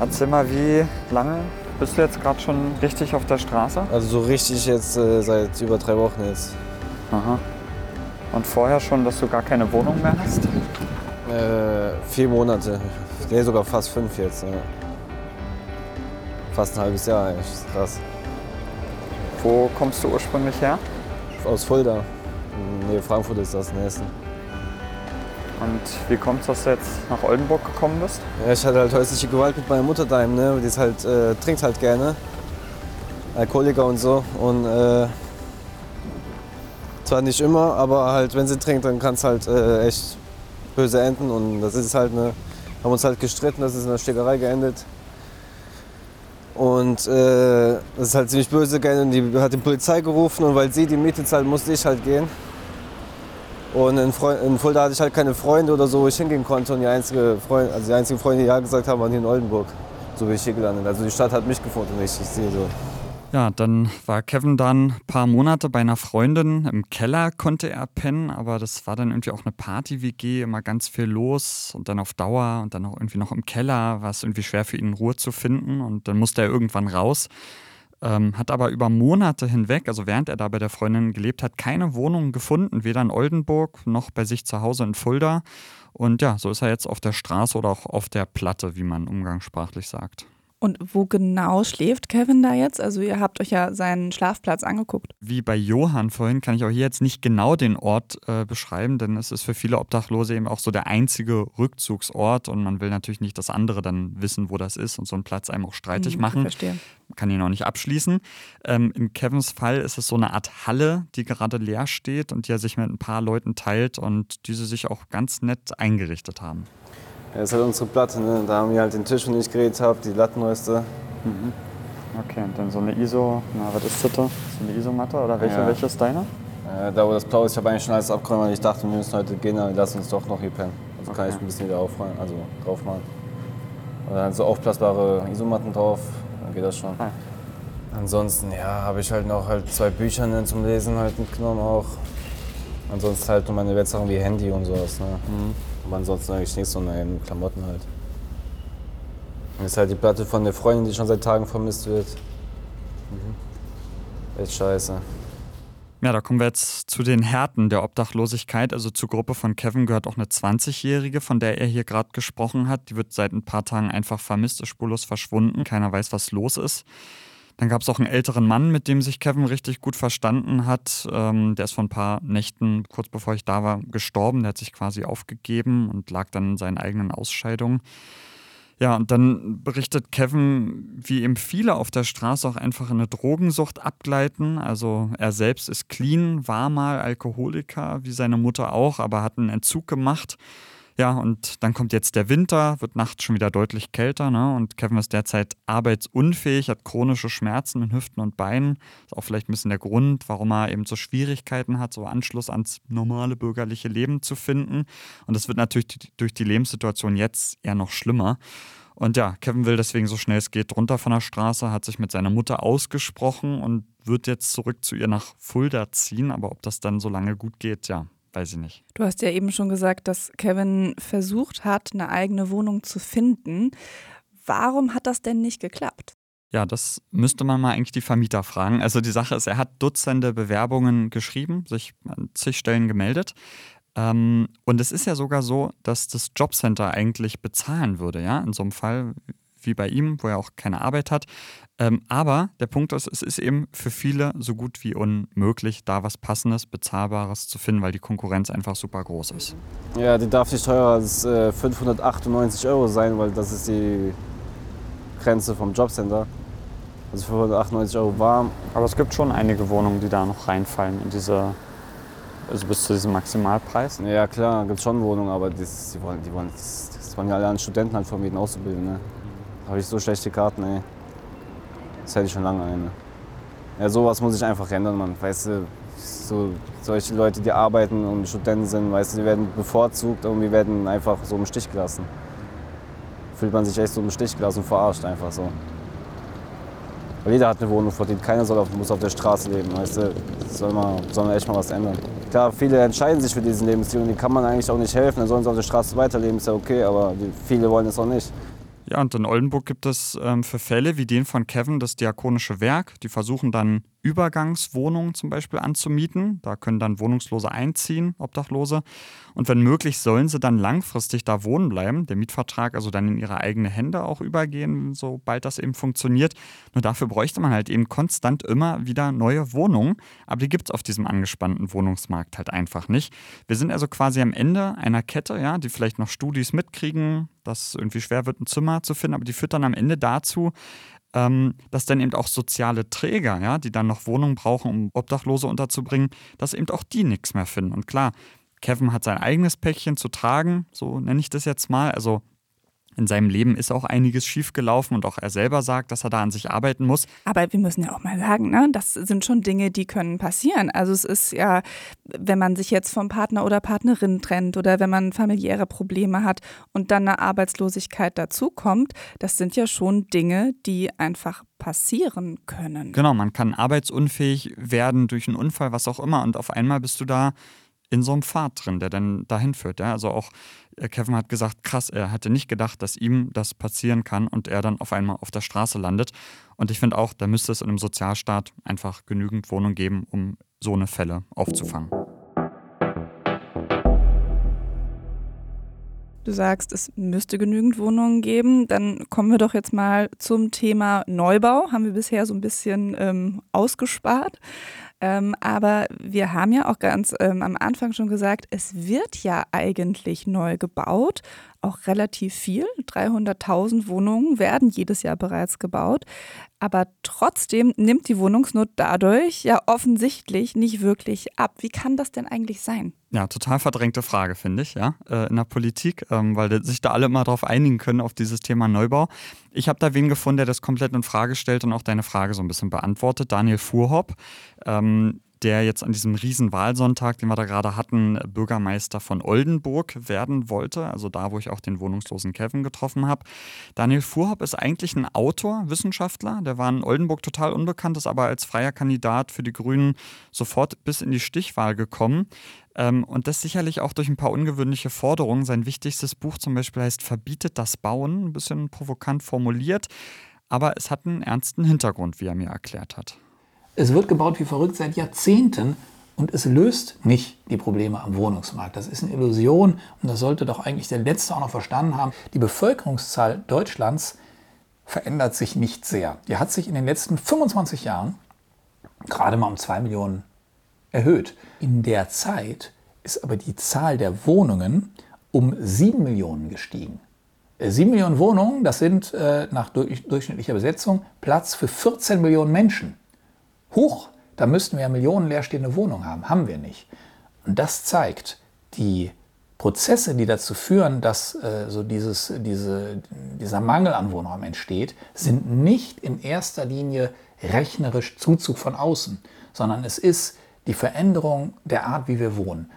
Erzähl mal, wie lange bist du jetzt gerade schon richtig auf der Straße? Also so richtig jetzt äh, seit über drei Wochen jetzt. Aha. Und vorher schon, dass du gar keine Wohnung mehr hast? Äh, vier Monate. Nee, sogar fast fünf jetzt. Ja. Fast ein halbes Jahr eigentlich. Krass. Wo kommst du ursprünglich her? Aus Fulda. Nee, Frankfurt ist das in Hessen. Und wie kommt es, dass du jetzt nach Oldenburg gekommen bist? Ja, ich hatte halt häusliche Gewalt mit meiner Mutter daheim, ne? Die ist halt, äh, trinkt halt gerne. Alkoholiker und so. Und äh, zwar nicht immer, aber halt, wenn sie trinkt, dann kann es halt äh, echt böse enden. Und das ist halt eine. Haben uns halt gestritten, das ist in einer Schlägerei geendet. Und äh, das ist halt ziemlich böse geendet. Und die hat die Polizei gerufen und weil sie die Miete zahlt, musste ich halt gehen. Und in, in Fulda hatte ich halt keine Freunde oder so, wo ich hingehen konnte. Und die einzige Freund also die einzigen Freunde, die ja gesagt haben, waren hier in Oldenburg. So bin ich hier gelandet. Also die Stadt hat mich gefunden, nicht ich sie so. Ja, dann war Kevin dann ein paar Monate bei einer Freundin. Im Keller konnte er pennen, aber das war dann irgendwie auch eine Party-WG, immer ganz viel los und dann auf Dauer und dann auch irgendwie noch im Keller war es irgendwie schwer für ihn Ruhe zu finden und dann musste er irgendwann raus. Ähm, hat aber über Monate hinweg, also während er da bei der Freundin gelebt hat, keine Wohnung gefunden, weder in Oldenburg noch bei sich zu Hause in Fulda. Und ja, so ist er jetzt auf der Straße oder auch auf der Platte, wie man umgangssprachlich sagt. Und wo genau schläft Kevin da jetzt? Also ihr habt euch ja seinen Schlafplatz angeguckt. Wie bei Johann vorhin kann ich auch hier jetzt nicht genau den Ort äh, beschreiben, denn es ist für viele Obdachlose eben auch so der einzige Rückzugsort und man will natürlich nicht, dass andere dann wissen, wo das ist und so einen Platz einem auch streitig Hm, machen. verstehe. Man kann ihn auch nicht abschließen. Ähm, in Kevins Fall ist es so eine Art Halle, die gerade leer steht und die er sich mit ein paar Leuten teilt und diese sich auch ganz nett eingerichtet haben. Ja, das ist halt unsere Platte, ne? Da haben wir halt den Tisch, von dem ich geredet habe, die Lattenreste. Mhm. Okay, und dann so eine ISO, na was ist das da? So eine ISO-Matte oder welche, Ja. welche ist deine? Äh, da wo das blau ist, ich habe eigentlich schon alles abgeräumt, weil ich dachte, wir müssen heute gehen, dann lass uns doch noch hier pennen. Also kann ich ein bisschen wieder aufräumen, also drauf machen. Und dann so aufblasbare Isomatten drauf, dann geht das schon. Ansonsten, ja, habe ich halt noch halt zwei Bücher ne, zum Lesen halt mitgenommen auch. Ansonsten halt nur meine Wertsachen wie Handy und sowas. Ne? Aber ansonsten eigentlich nichts, sondern eben Klamotten halt. Das ist halt die Platte von der Freundin, die schon seit Tagen vermisst wird. Echt scheiße. Ja, da kommen wir jetzt zu den Härten der Obdachlosigkeit. Also zur Gruppe von Kevin gehört auch eine 20-Jährige, von der er hier gerade gesprochen hat. Die wird seit ein paar Tagen einfach vermisst, ist spurlos verschwunden. Keiner weiß, was los ist. Dann gab es auch einen älteren Mann, mit dem sich Kevin richtig gut verstanden hat. Ähm, der ist vor ein paar Nächten, kurz bevor ich da war, gestorben. Der hat sich quasi aufgegeben und lag dann in seinen eigenen Ausscheidungen. Ja, und dann berichtet Kevin, wie ihm viele auf der Straße auch einfach in eine Drogensucht abgleiten. Also er selbst ist clean, war mal Alkoholiker, wie seine Mutter auch, aber hat einen Entzug gemacht. Ja, und dann kommt jetzt der Winter, wird nachts schon wieder deutlich kälter, ne? Und Kevin ist derzeit arbeitsunfähig, hat chronische Schmerzen in Hüften und Beinen. Ist auch vielleicht ein bisschen der Grund, warum er eben so Schwierigkeiten hat, so Anschluss ans normale bürgerliche Leben zu finden. Und das wird natürlich durch die Lebenssituation jetzt eher noch schlimmer. Und ja, Kevin will deswegen so schnell es geht runter von der Straße, hat sich mit seiner Mutter ausgesprochen und wird jetzt zurück zu ihr nach Fulda ziehen. Aber ob das dann so lange gut geht, ja, weiß ich nicht. Du hast ja eben schon gesagt, dass Kevin versucht hat, eine eigene Wohnung zu finden. Warum hat das denn nicht geklappt? Ja, das müsste man mal eigentlich die Vermieter fragen. Also die Sache ist, er hat Dutzende Bewerbungen geschrieben, sich an zig Stellen gemeldet. Ähm, und es ist ja sogar so, dass das Jobcenter eigentlich bezahlen würde, ja, in so einem Fall wie bei ihm, wo er auch keine Arbeit hat. Ähm, aber der Punkt ist, es ist eben für viele so gut wie unmöglich, da was Passendes, Bezahlbares zu finden, weil die Konkurrenz einfach super groß ist. Ja, die darf nicht teurer als äh, 598 Euro sein, weil das ist die Grenze vom Jobcenter. Also 598 Euro warm. Aber es gibt schon einige Wohnungen, die da noch reinfallen in diese, also bis zu diesem Maximalpreis. Ja klar, gibt schon Wohnungen, aber das, die wollen, die wollen, das, das wollen ja alle an Studenten halt vermieten, auszubilden. Ne? Habe ich so schlechte Karten, ey. Das hätte ich schon lange eine. Ja, sowas muss ich einfach ändern, man. Weißt du, so, solche Leute, die arbeiten und Studenten sind, weißt du, die werden bevorzugt und wir werden einfach so im Stich gelassen. Fühlt man sich echt so im Stich gelassen und verarscht einfach so. Weil jeder hat eine Wohnung verdient, keiner soll auf, muss auf der Straße leben, weißt du. Soll man, soll man echt mal was ändern. Klar, viele entscheiden sich für diesen Lebensstil und die kann man eigentlich auch nicht helfen, dann sollen sie auf der Straße weiterleben, ist ja okay, aber die, viele wollen es auch nicht. Ja, und in Oldenburg gibt es ähm, für Fälle wie den von Kevin das Diakonische Werk. Die versuchen dann Übergangswohnungen zum Beispiel anzumieten. Da können dann Wohnungslose einziehen, Obdachlose. Und wenn möglich, sollen sie dann langfristig da wohnen bleiben. Der Mietvertrag also dann in ihre eigene Hände auch übergehen, sobald das eben funktioniert. Nur dafür bräuchte man halt eben konstant immer wieder neue Wohnungen. Aber die gibt es auf diesem angespannten Wohnungsmarkt halt einfach nicht. Wir sind also quasi am Ende einer Kette, ja, die vielleicht noch Studis mitkriegen, dass es irgendwie schwer wird, ein Zimmer zu finden, aber die führt dann am Ende dazu, ähm, dass dann eben auch soziale Träger, ja, die dann noch Wohnungen brauchen, um Obdachlose unterzubringen, dass eben auch die nichts mehr finden. Und klar, Kevin hat sein eigenes Päckchen zu tragen, so nenne ich das jetzt mal. Also in seinem Leben ist auch einiges schiefgelaufen und auch er selber sagt, dass er da an sich arbeiten muss. Aber wir müssen ja auch mal sagen, ne, das sind schon Dinge, die können passieren. Also es ist ja, wenn man sich jetzt vom Partner oder Partnerin trennt oder wenn man familiäre Probleme hat und dann eine Arbeitslosigkeit dazukommt, das sind ja schon Dinge, die einfach passieren können. Genau, man kann arbeitsunfähig werden durch einen Unfall, was auch immer und auf einmal bist du da in so einem Pfad drin, der dann dahin führt. Ja? Also auch äh, Kevin hat gesagt, krass, er hatte nicht gedacht, dass ihm das passieren kann und er dann auf einmal auf der Straße landet. Und ich finde auch, da müsste es in einem Sozialstaat einfach genügend Wohnungen geben, um so eine Fälle aufzufangen. Du sagst, es müsste genügend Wohnungen geben. Dann kommen wir doch jetzt mal zum Thema Neubau. Haben wir bisher so ein bisschen ähm, ausgespart. Ähm, aber wir haben ja auch ganz ähm, am Anfang schon gesagt, es wird ja eigentlich neu gebaut, auch relativ viel. 300.000 Wohnungen werden jedes Jahr bereits gebaut. Aber trotzdem nimmt die Wohnungsnot dadurch ja offensichtlich nicht wirklich ab. Wie kann das denn eigentlich sein? Ja, total verdrängte Frage, finde ich, ja, äh, in der Politik, ähm, weil sich da alle immer darauf einigen können, auf dieses Thema Neubau. Ich habe da wen gefunden, der das komplett in Frage stellt und auch deine Frage so ein bisschen beantwortet. Daniel Fuhrhopp. Ähm, der jetzt an diesem Riesenwahlsonntag, den wir da gerade hatten, Bürgermeister von Oldenburg werden wollte, also da, wo ich auch den wohnungslosen Kevin getroffen habe. Daniel Fuhrhopp ist eigentlich ein Autor, Wissenschaftler, der war in Oldenburg total unbekannt, ist aber als freier Kandidat für die Grünen sofort bis in die Stichwahl gekommen. Ähm, und das sicherlich auch durch ein paar ungewöhnliche Forderungen. Sein wichtigstes Buch zum Beispiel heißt Verbietet das Bauen, ein bisschen provokant formuliert, aber es hat einen ernsten Hintergrund, wie er mir erklärt hat. Es wird gebaut wie verrückt seit Jahrzehnten und es löst nicht die Probleme am Wohnungsmarkt. Das ist eine Illusion und das sollte doch eigentlich der Letzte auch noch verstanden haben. Die Bevölkerungszahl Deutschlands verändert sich nicht sehr. Die hat sich in den letzten 25 Jahren gerade mal um zwei Millionen erhöht. In der Zeit ist aber die Zahl der Wohnungen um sieben Millionen gestiegen. Äh, sieben Millionen Wohnungen, das sind äh, nach durchschnittlicher Besetzung Platz für 14 Millionen Menschen. Huch, da müssten wir ja Millionen leerstehende Wohnungen haben. Haben wir nicht. Und das zeigt, die Prozesse, die dazu führen, dass äh, so dieses, diese, dieser Mangel an Wohnraum entsteht, sind nicht in erster Linie rechnerisch Zuzug von außen, sondern es ist die Veränderung der Art, wie wir wohnen.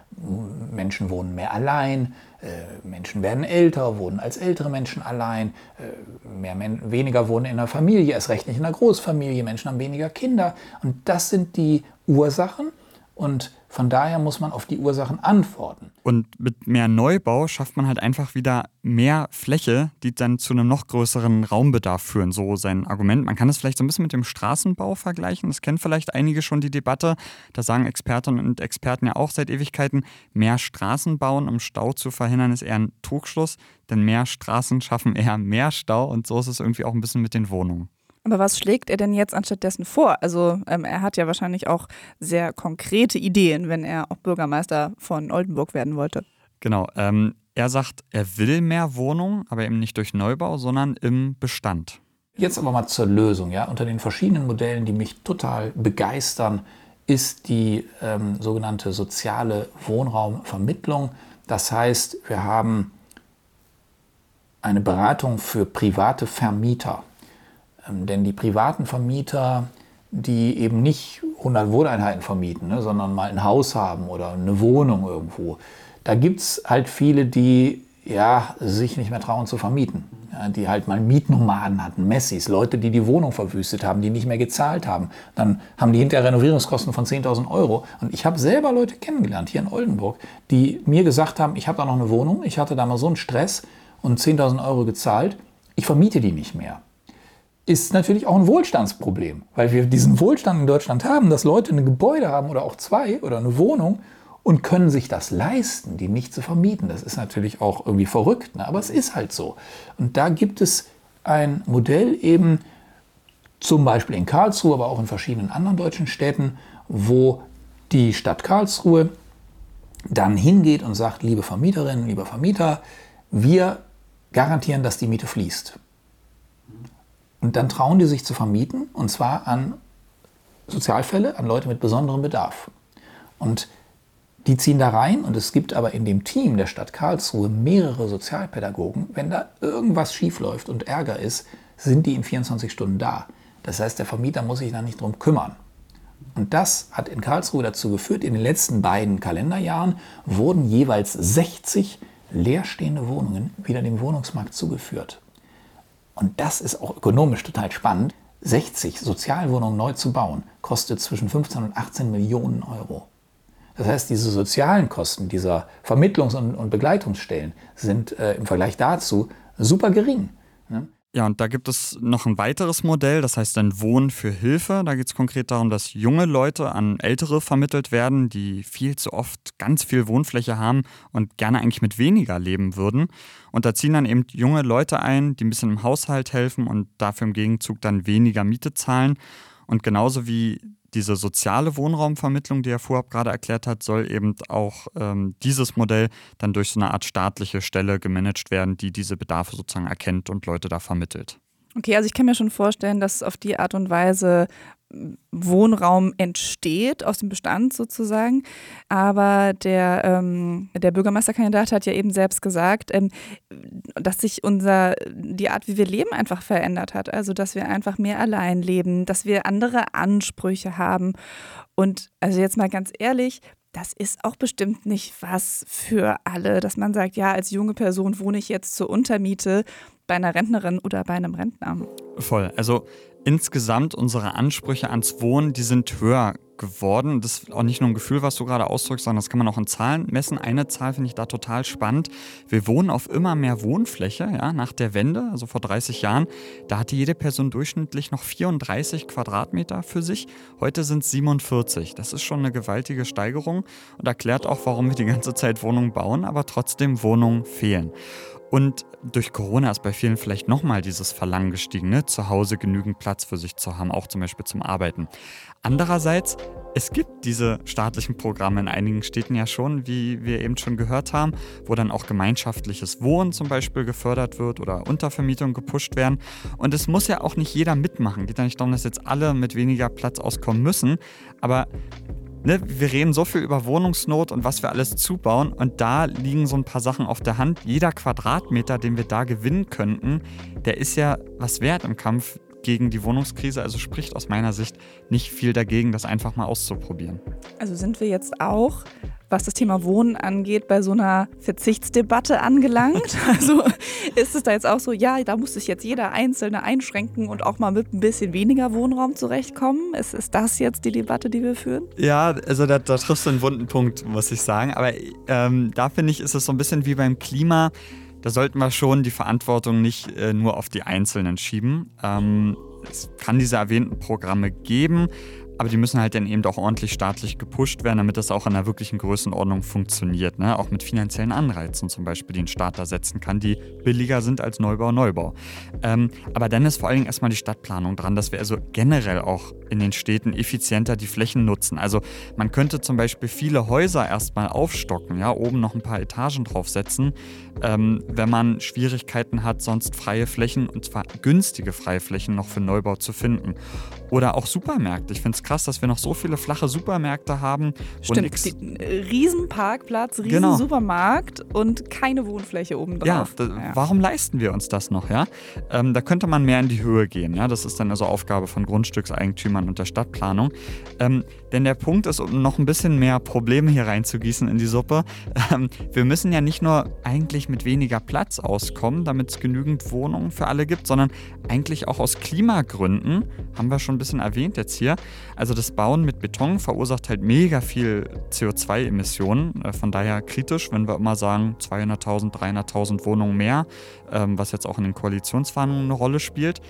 Menschen wohnen mehr allein, äh, Menschen werden älter, wohnen als ältere Menschen allein, äh, mehr, weniger wohnen in einer Familie, erst recht nicht in einer Großfamilie, Menschen haben weniger Kinder. Und das sind die Ursachen. Und von daher muss man auf die Ursachen antworten. Und mit mehr Neubau schafft man halt einfach wieder mehr Fläche, die dann zu einem noch größeren Raumbedarf führen. So sein Argument. Man kann es vielleicht so ein bisschen mit dem Straßenbau vergleichen. Das kennen vielleicht einige schon die Debatte. Da sagen Expertinnen und Experten ja auch seit Ewigkeiten, mehr Straßen bauen, um Stau zu verhindern, ist eher ein Trugschluss. Denn mehr Straßen schaffen eher mehr Stau. Und so ist es irgendwie auch ein bisschen mit den Wohnungen. Aber was schlägt er denn jetzt anstattdessen vor? Also ähm, er hat ja wahrscheinlich auch sehr konkrete Ideen, wenn er auch Bürgermeister von Oldenburg werden wollte. Genau. Ähm, er sagt, er will mehr Wohnungen, aber eben nicht durch Neubau, sondern im Bestand. Jetzt aber mal zur Lösung. Ja? Unter den verschiedenen Modellen, die mich total begeistern, ist die ähm, sogenannte soziale Wohnraumvermittlung. Das heißt, wir haben eine Beratung für private Vermieter. Ähm, denn die privaten Vermieter, die eben nicht 100 Wohneinheiten vermieten, ne, sondern mal ein Haus haben oder eine Wohnung irgendwo, da gibt es halt viele, die ja, sich nicht mehr trauen zu vermieten. Ja, die halt mal Mietnomaden hatten, Messis, Leute, die die Wohnung verwüstet haben, die nicht mehr gezahlt haben. Dann haben die hinterher Renovierungskosten von 10.000 Euro. Und ich habe selber Leute kennengelernt hier in Oldenburg, die mir gesagt haben, ich habe da noch eine Wohnung, ich hatte da mal so einen Stress und 10.000 Euro gezahlt, ich vermiete die nicht mehr ist natürlich auch ein Wohlstandsproblem, weil wir diesen Wohlstand in Deutschland haben, dass Leute ein Gebäude haben oder auch zwei oder eine Wohnung und können sich das leisten, die nicht zu vermieten. Das ist natürlich auch irgendwie verrückt, ne? aber es ist halt so. Und da gibt es ein Modell eben zum Beispiel in Karlsruhe, aber auch in verschiedenen anderen deutschen Städten, wo die Stadt Karlsruhe dann hingeht und sagt, liebe Vermieterinnen, lieber Vermieter, wir garantieren, dass die Miete fließt. Und dann trauen die sich zu vermieten, und zwar an Sozialfälle, an Leute mit besonderem Bedarf. Und die ziehen da rein und es gibt aber in dem Team der Stadt Karlsruhe mehrere Sozialpädagogen. Wenn da irgendwas schiefläuft und Ärger ist, sind die in 24 Stunden da. Das heißt, der Vermieter muss sich da nicht drum kümmern. Und das hat in Karlsruhe dazu geführt, in den letzten beiden Kalenderjahren wurden jeweils 60 leerstehende Wohnungen wieder dem Wohnungsmarkt zugeführt. Und das ist auch ökonomisch total spannend. 60 Sozialwohnungen neu zu bauen, kostet zwischen 15 und 18 Millionen Euro. Das heißt, diese sozialen Kosten dieser Vermittlungs- und, Begleitungsstellen sind äh, im Vergleich dazu super gering. Ne? Ja, und da gibt es noch ein weiteres Modell, das heißt dann Wohnen für Hilfe. Da geht es konkret darum, dass junge Leute an Ältere vermittelt werden, die viel zu oft ganz viel Wohnfläche haben und gerne eigentlich mit weniger leben würden. Und da ziehen dann eben junge Leute ein, die ein bisschen im Haushalt helfen und dafür im Gegenzug dann weniger Miete zahlen. Und genauso wie diese soziale Wohnraumvermittlung, die er vorab gerade erklärt hat, soll eben auch ähm, dieses Modell dann durch so eine Art staatliche Stelle gemanagt werden, die diese Bedarfe sozusagen erkennt und Leute da vermittelt. Okay, also ich kann mir schon vorstellen, dass auf die Art und Weise Wohnraum entsteht aus dem Bestand sozusagen. Aber der, ähm, der Bürgermeisterkandidat hat ja eben selbst gesagt, ähm, dass sich unser, die Art, wie wir leben, einfach verändert hat. Also dass wir einfach mehr allein leben, dass wir andere Ansprüche haben. Und also jetzt mal ganz ehrlich, das ist auch bestimmt nicht was für alle, dass man sagt, ja, als junge Person wohne ich jetzt zur Untermiete bei einer Rentnerin oder bei einem Rentner. Voll. Also insgesamt unsere Ansprüche ans Wohnen, die sind höher geworden. Das ist auch nicht nur ein Gefühl, was du gerade ausdrückst, sondern das kann man auch in Zahlen messen. Eine Zahl finde ich da total spannend. Wir wohnen auf immer mehr Wohnfläche, ja, nach der Wende, also vor 30 Jahren. Da hatte jede Person durchschnittlich noch 34 Quadratmeter für sich. Heute sind es 47. Das ist schon eine gewaltige Steigerung und erklärt auch, warum wir die ganze Zeit Wohnungen bauen, aber trotzdem Wohnungen fehlen. Und durch Corona ist bei vielen vielleicht nochmal dieses Verlangen gestiegen, ne? zu Hause genügend Platz für sich zu haben, auch zum Beispiel zum Arbeiten. Andererseits, es gibt diese staatlichen Programme in einigen Städten ja schon, wie wir eben schon gehört haben, wo dann auch gemeinschaftliches Wohnen zum Beispiel gefördert wird oder Untervermietung gepusht werden. Und es muss ja auch nicht jeder mitmachen. Geht ja nicht darum, dass jetzt alle mit weniger Platz auskommen müssen. Aber ne, wir reden so viel über Wohnungsnot und was wir alles zubauen und da liegen so ein paar Sachen auf der Hand. Jeder Quadratmeter, den wir da gewinnen könnten, der ist ja was wert im Kampf gegen die Wohnungskrise. Also spricht aus meiner Sicht nicht viel dagegen, das einfach mal auszuprobieren. Also sind wir jetzt auch, was das Thema Wohnen angeht, bei so einer Verzichtsdebatte angelangt? [laughs] Also ist es da jetzt auch so, ja, da muss sich jetzt jeder Einzelne einschränken und auch mal mit ein bisschen weniger Wohnraum zurechtkommen? Ist, ist das jetzt die Debatte, die wir führen? Ja, also da, da triffst du einen wunden Punkt, muss ich sagen. Aber ähm, da finde ich, ist es so ein bisschen wie beim Klima da sollten wir schon die Verantwortung nicht äh, nur auf die Einzelnen schieben. Ähm, es kann diese erwähnten Programme geben, aber die müssen halt dann eben auch ordentlich staatlich gepusht werden, damit das auch in einer wirklichen Größenordnung funktioniert. Ne? Auch mit finanziellen Anreizen zum Beispiel, die ein Staat da setzen kann, die billiger sind als Neubau, Neubau. Ähm, aber dann ist vor allen Dingen erstmal die Stadtplanung dran, dass wir also generell auch in den Städten effizienter die Flächen nutzen. Also man könnte zum Beispiel viele Häuser erstmal aufstocken, ja, oben noch ein paar Etagen draufsetzen, ähm, wenn man Schwierigkeiten hat, sonst freie Flächen und zwar günstige freie Flächen noch für Neubau zu finden. Oder auch Supermärkte. Ich finde es krass, dass wir noch so viele flache Supermärkte haben. Stimmt, die, äh, Riesenparkplatz, Riesensupermarkt genau. und keine Wohnfläche oben drauf. Ja, ja, warum leisten wir uns das noch? Ja? Ähm, da könnte man mehr in die Höhe gehen. Ja? Das ist dann also Aufgabe von Grundstückseigentümern und der Stadtplanung. Ähm, denn der Punkt ist, um noch ein bisschen mehr Probleme hier reinzugießen in die Suppe, [laughs] ähm, wir müssen ja nicht nur eigentlich mit weniger Platz auskommen, damit es genügend Wohnungen für alle gibt, sondern eigentlich auch aus Klimagründen, haben wir schon ein bisschen erwähnt jetzt hier. Also das Bauen mit Beton verursacht halt mega viel CO2-Emissionen. Äh, von daher kritisch, wenn wir immer sagen, 200.000, 300.000 Wohnungen mehr, ähm, was jetzt auch in den Koalitionsverhandlungen eine Rolle spielt.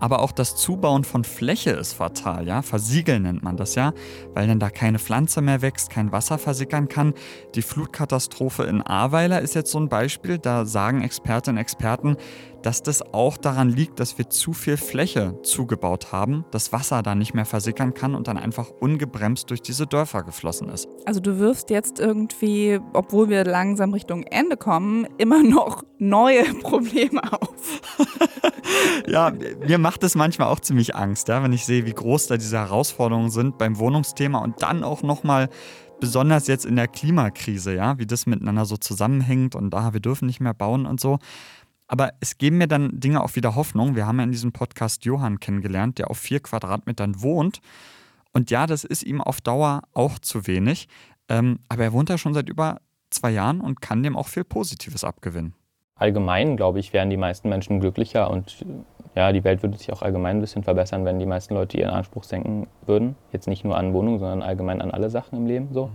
Aber auch das Zubauen von Fläche ist fatal, ja. Versiegeln nennt man das ja, weil dann da keine Pflanze mehr wächst, kein Wasser versickern kann. Die Flutkatastrophe in Ahrweiler ist jetzt so ein Beispiel. Da sagen Expertinnen und Experten, dass das auch daran liegt, dass wir zu viel Fläche zugebaut haben, das Wasser da nicht mehr versickern kann und dann einfach ungebremst durch diese Dörfer geflossen ist. Also du wirfst jetzt irgendwie, obwohl wir langsam Richtung Ende kommen, immer noch neue [laughs] Probleme auf. [laughs] [laughs] ja, mir macht es manchmal auch ziemlich Angst, ja, wenn ich sehe, wie groß da diese Herausforderungen sind beim Wohnungsthema und dann auch nochmal besonders jetzt in der Klimakrise, ja, wie das miteinander so zusammenhängt und da, wir dürfen nicht mehr bauen und so. Aber es geben mir dann Dinge auch wieder Hoffnung. Wir haben ja in diesem Podcast Johann kennengelernt, der auf vier Quadratmetern wohnt. Und ja, das ist ihm auf Dauer auch zu wenig. Ähm, aber er wohnt da schon seit über zwei Jahren und kann dem auch viel Positives abgewinnen. Allgemein, glaube ich, wären die meisten Menschen glücklicher und ja, die Welt würde sich auch allgemein ein bisschen verbessern, wenn die meisten Leute ihren Anspruch senken würden. Jetzt nicht nur an Wohnungen, sondern allgemein an alle Sachen im Leben so.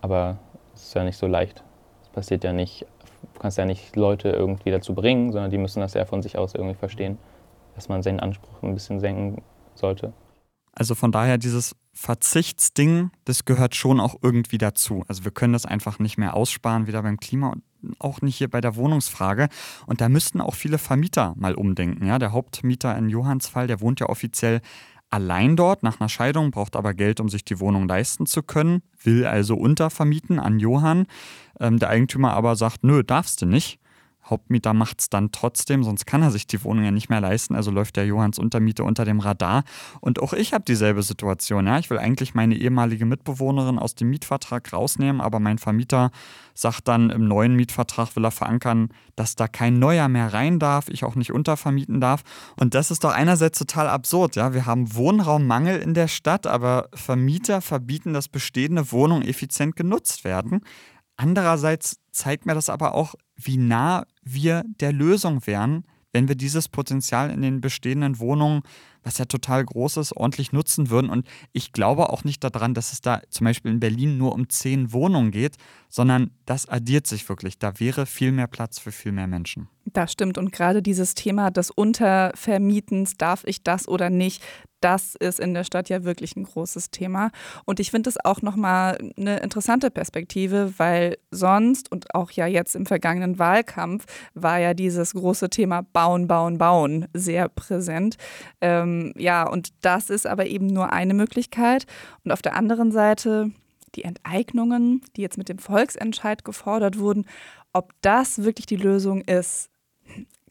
Aber es ist ja nicht so leicht. Es passiert ja nicht du kannst ja nicht Leute irgendwie dazu bringen, sondern die müssen das ja von sich aus irgendwie verstehen, dass man seinen Anspruch ein bisschen senken sollte. Also von daher dieses Verzichtsding, das gehört schon auch irgendwie dazu. Also wir können das einfach nicht mehr aussparen, weder beim Klima und auch nicht hier bei der Wohnungsfrage. Und da müssten auch viele Vermieter mal umdenken. Ja, der Hauptmieter in Johanns Fall, der wohnt ja offiziell allein dort nach einer Scheidung, braucht aber Geld, um sich die Wohnung leisten zu können, will also untervermieten an Johann. Ähm, der Eigentümer aber sagt, nö, darfst du nicht. Hauptmieter macht es dann trotzdem, sonst kann er sich die Wohnung ja nicht mehr leisten. Also läuft der Johanns Untermiete unter dem Radar. Und auch ich habe dieselbe Situation. Ja? Ich will eigentlich meine ehemalige Mitbewohnerin aus dem Mietvertrag rausnehmen, aber mein Vermieter sagt dann, im neuen Mietvertrag will er verankern, dass da kein neuer mehr rein darf, ich auch nicht untervermieten darf. Und das ist doch einerseits total absurd. Ja? Wir haben Wohnraummangel in der Stadt, aber Vermieter verbieten, dass bestehende Wohnungen effizient genutzt werden. Andererseits zeigt mir das aber auch, wie nah wir der Lösung wären, wenn wir dieses Potenzial in den bestehenden Wohnungen, was ja total groß ist, ordentlich nutzen würden. Und ich glaube auch nicht daran, dass es da zum Beispiel in Berlin nur um zehn Wohnungen geht, sondern das addiert sich wirklich. Da wäre viel mehr Platz für viel mehr Menschen. Das stimmt. Und gerade dieses Thema des Untervermietens, darf ich das oder nicht, das ist in der Stadt ja wirklich ein großes Thema. Und ich finde es auch nochmal eine interessante Perspektive, weil sonst und auch ja jetzt im vergangenen Wahlkampf war ja dieses große Thema Bauen, Bauen, Bauen sehr präsent. Ähm, ja, und das ist aber eben nur eine Möglichkeit. Und auf der anderen Seite die Enteignungen, die jetzt mit dem Volksentscheid gefordert wurden, ob das wirklich die Lösung ist,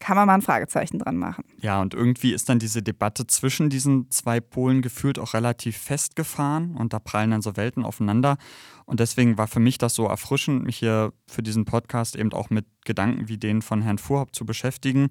kann man mal ein Fragezeichen dran machen. Ja, und irgendwie ist dann diese Debatte zwischen diesen zwei Polen gefühlt auch relativ festgefahren und da prallen dann so Welten aufeinander. Und deswegen war für mich das so erfrischend, mich hier für diesen Podcast eben auch mit Gedanken wie denen von Herrn Fuhrhaupt zu beschäftigen.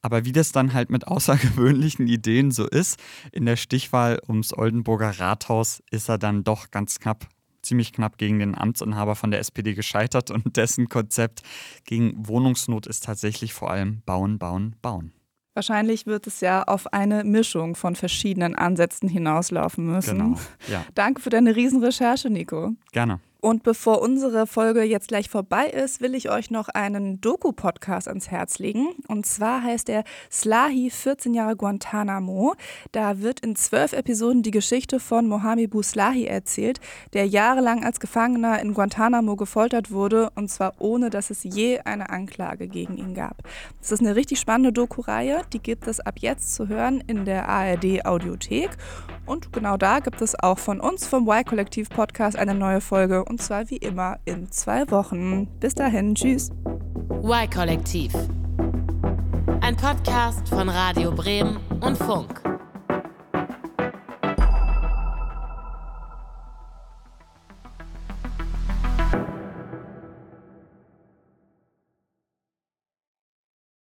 Aber wie das dann halt mit [laughs] außergewöhnlichen Ideen so ist, in der Stichwahl ums Oldenburger Rathaus ist er dann doch ganz knapp ziemlich knapp gegen den Amtsinhaber von der SPD gescheitert und dessen Konzept gegen Wohnungsnot ist tatsächlich vor allem Bauen, Bauen, Bauen. Wahrscheinlich wird es ja auf eine Mischung von verschiedenen Ansätzen hinauslaufen müssen. Genau. Ja. Danke für deine Riesenrecherche, Nico. Gerne. Und bevor unsere Folge jetzt gleich vorbei ist, will ich euch noch einen Doku-Podcast ans Herz legen. Und zwar heißt er Slahi 14 Jahre Guantanamo. Da wird in zwölf Episoden die Geschichte von Mohamed Slahi erzählt, der jahrelang als Gefangener in Guantanamo gefoltert wurde und zwar ohne, dass es je eine Anklage gegen ihn gab. Das ist eine richtig spannende Doku-Reihe. Die gibt es ab jetzt zu hören in der ARD Audiothek. Und genau da gibt es auch von uns vom Y-Kollektiv Podcast eine neue Folge und zwar wie immer in zwei Wochen. Bis dahin, tschüss. Y-Kollektiv. Ein Podcast von Radio Bremen und Funk.